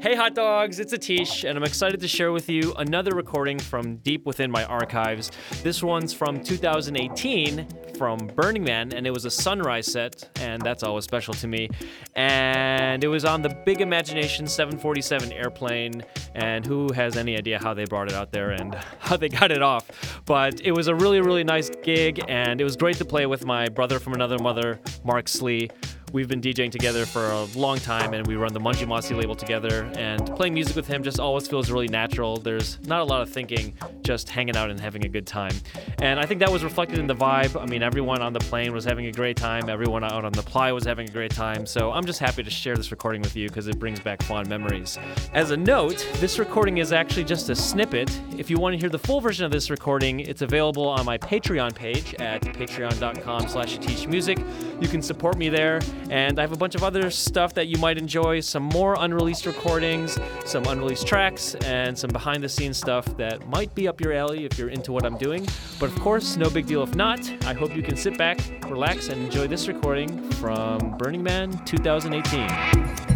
Hey, hot dogs, it's Atish, and I'm excited to share with you another recording from deep within my archives. This one's from 2018 from Burning Man, and it was a sunrise set, and that's always special to me. And it was on the Big Imagination 747 airplane, and who has any idea how they brought it out there and how they got it off? But it was a really, really nice gig, and it was great to play with my brother from another mother, Mark Slee. We've been DJing together for a long time, and we run the Manjumasi label together. And playing music with him just always feels really natural. There's not a lot of thinking, just hanging out and having a good time. And I think that was reflected in the vibe. I mean, everyone on the plane was having a great time. Everyone out on the playa was having a great time. So I'm just happy to share this recording with you because it brings back fond memories. As a note, this recording is actually just a snippet. If you want to hear the full version of this recording, it's available on my Patreon page at patreon.com slash music. You can support me there. And I have a bunch of other stuff that you might enjoy some more unreleased recordings, some unreleased tracks, and some behind the scenes stuff that might be up your alley if you're into what I'm doing. But of course, no big deal if not. I hope you can sit back, relax, and enjoy this recording from Burning Man 2018.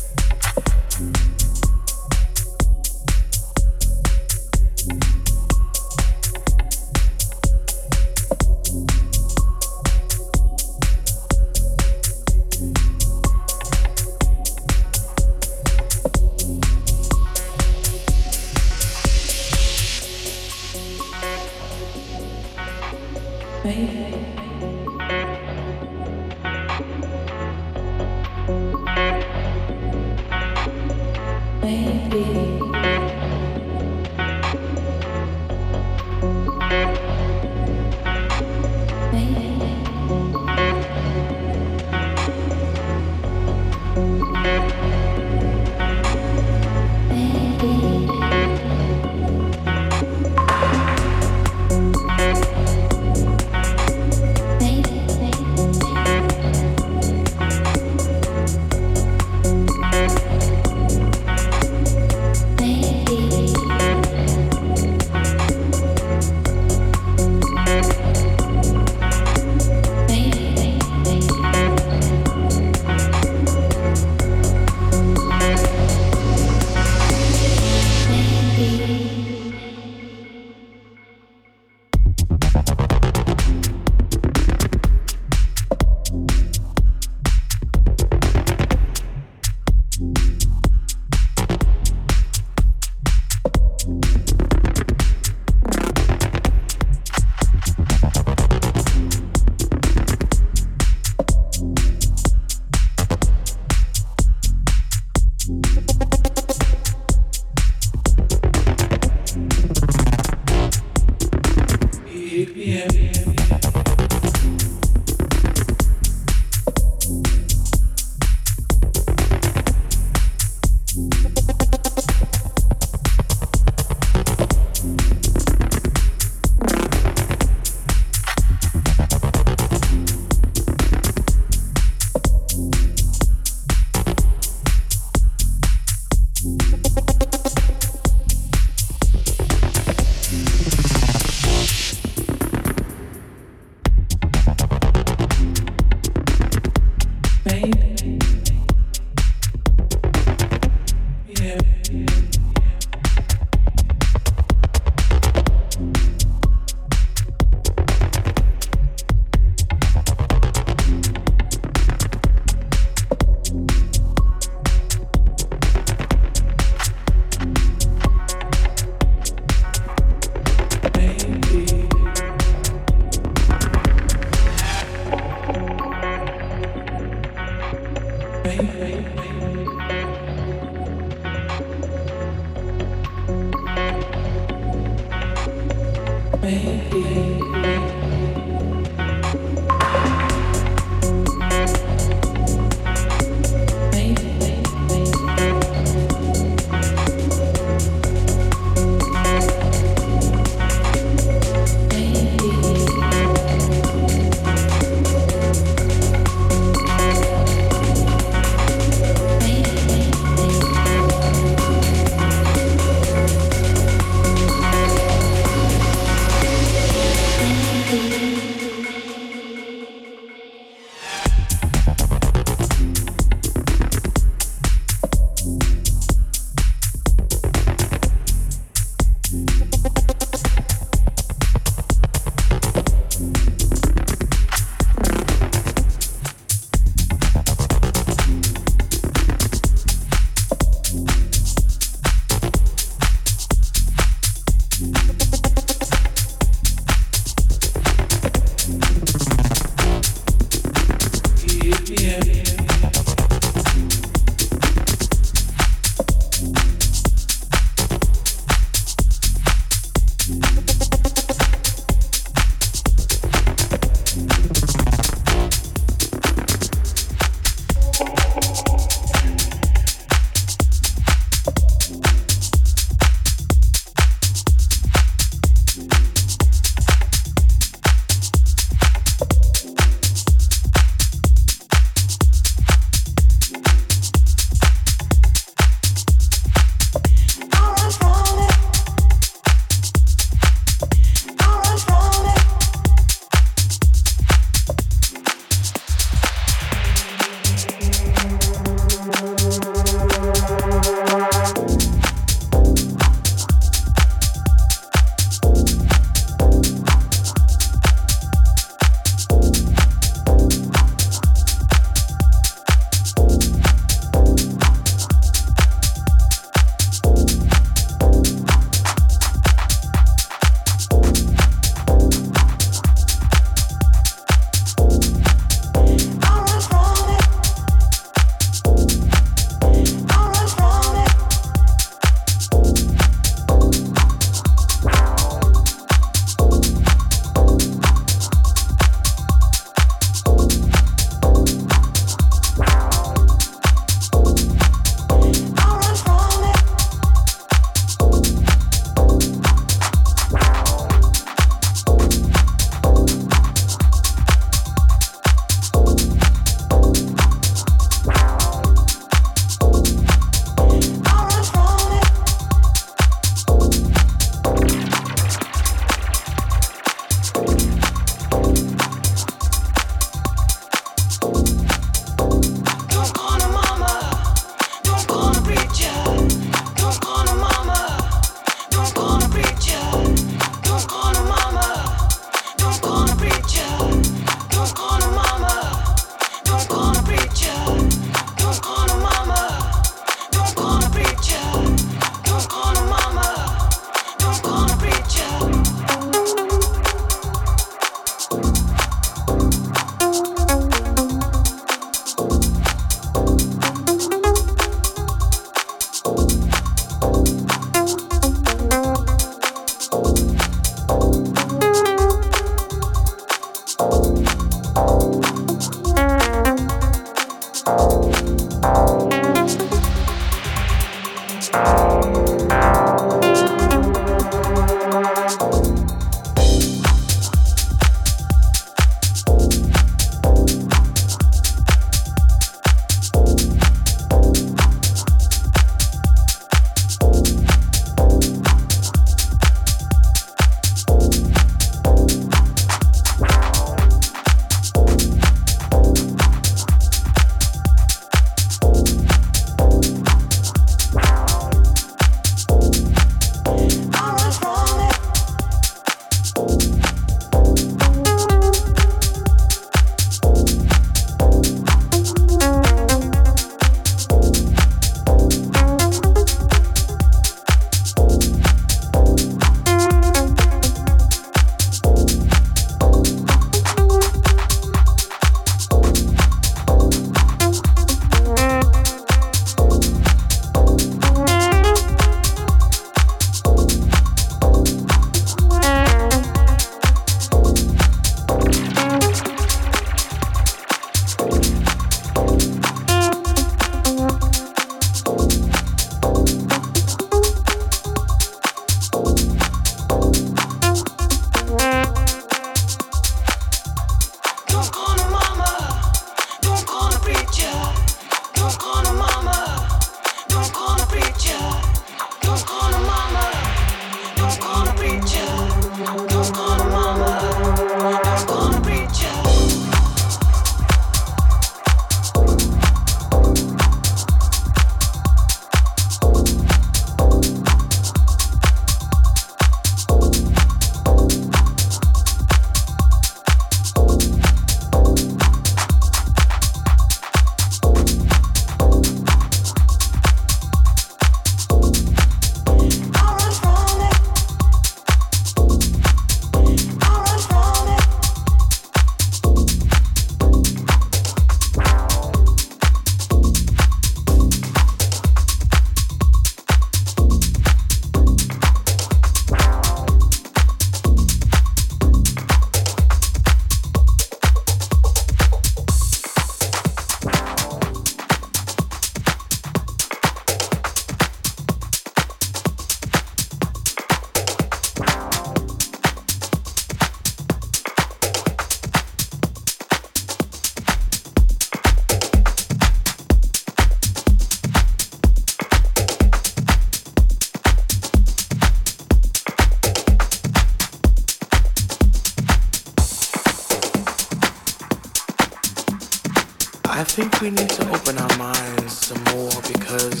Think we need to open our minds some more because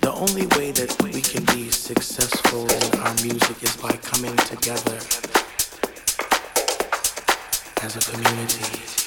the only way that we can be successful in our music is by coming together as a community.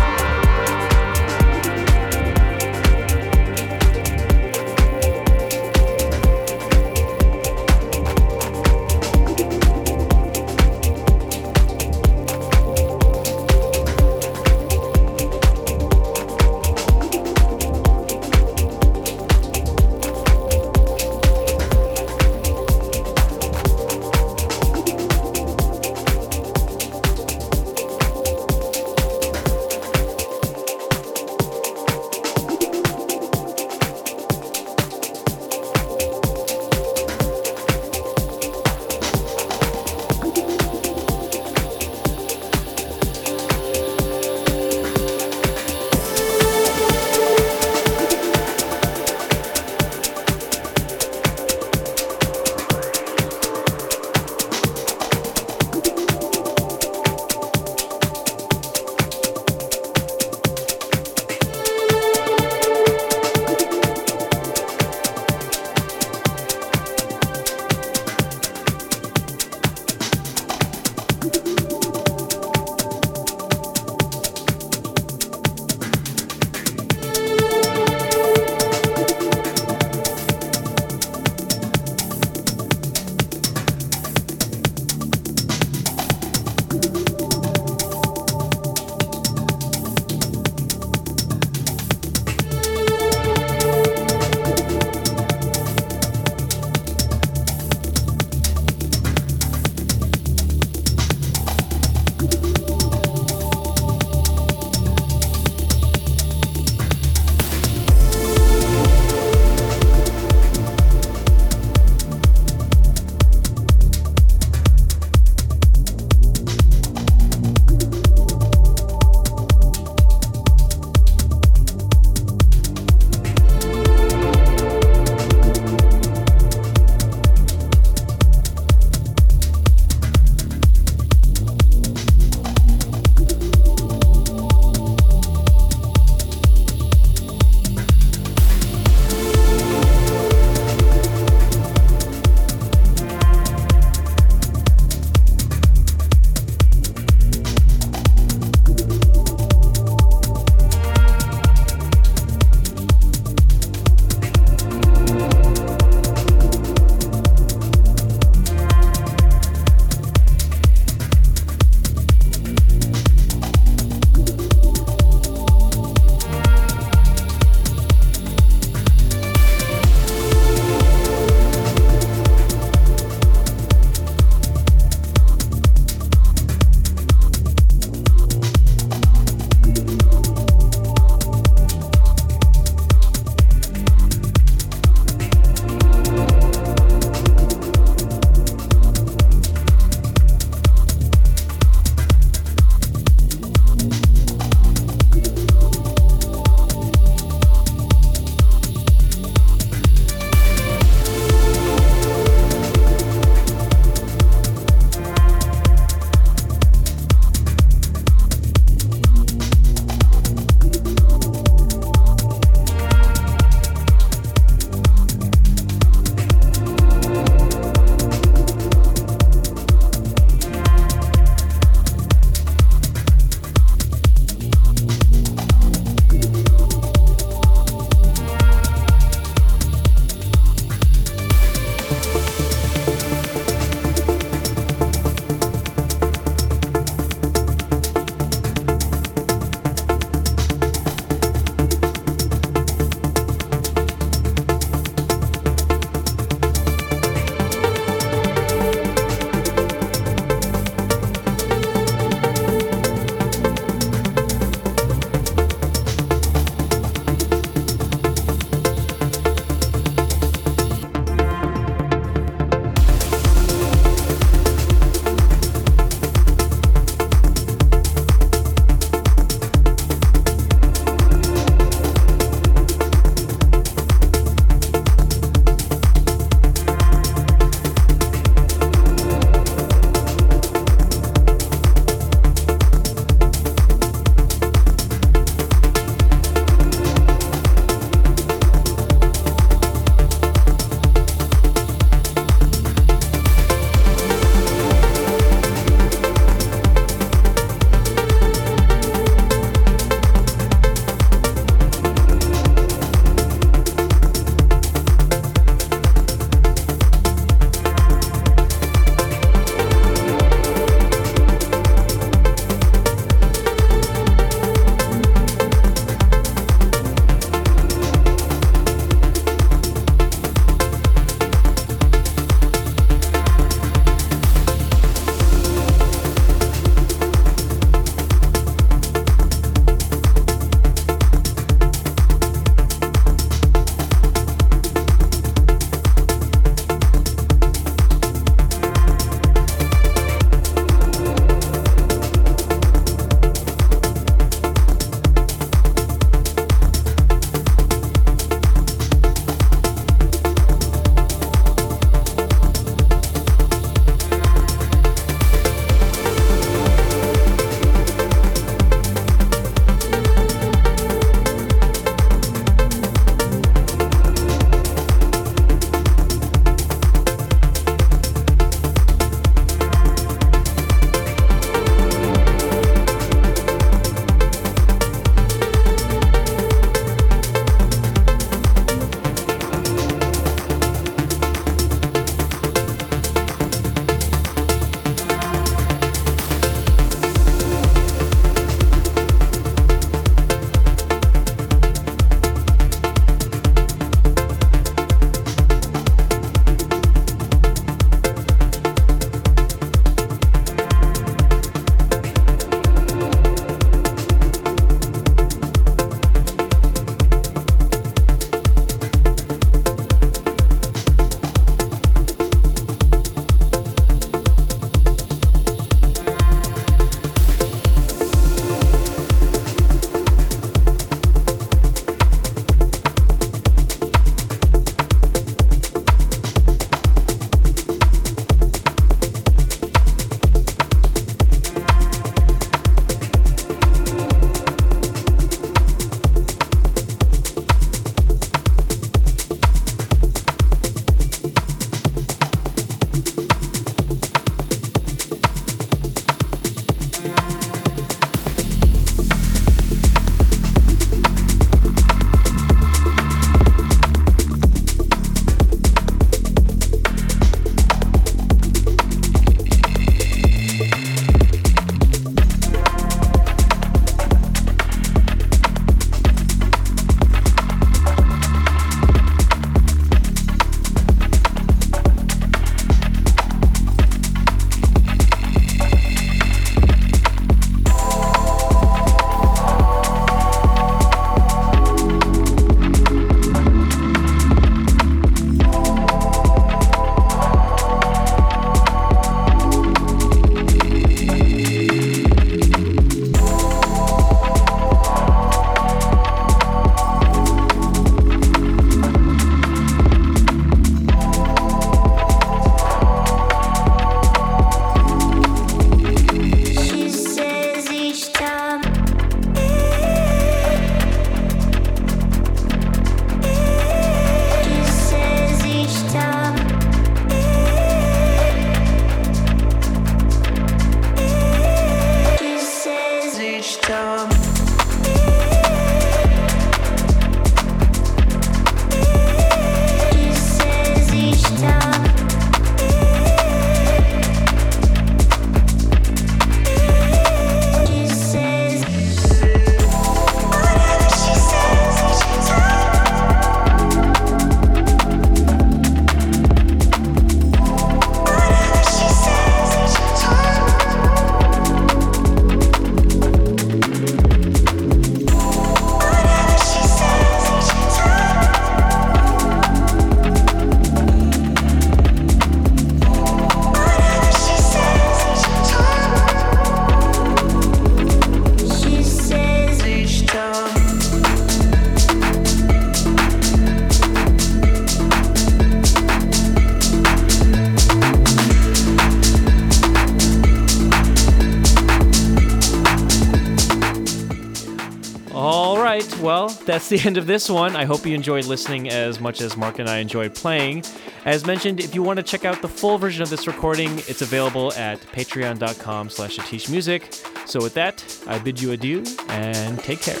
That's the end of this one. I hope you enjoyed listening as much as Mark and I enjoyed playing. As mentioned, if you want to check out the full version of this recording, it's available at patreon.com slash Music. So with that, I bid you adieu and take care.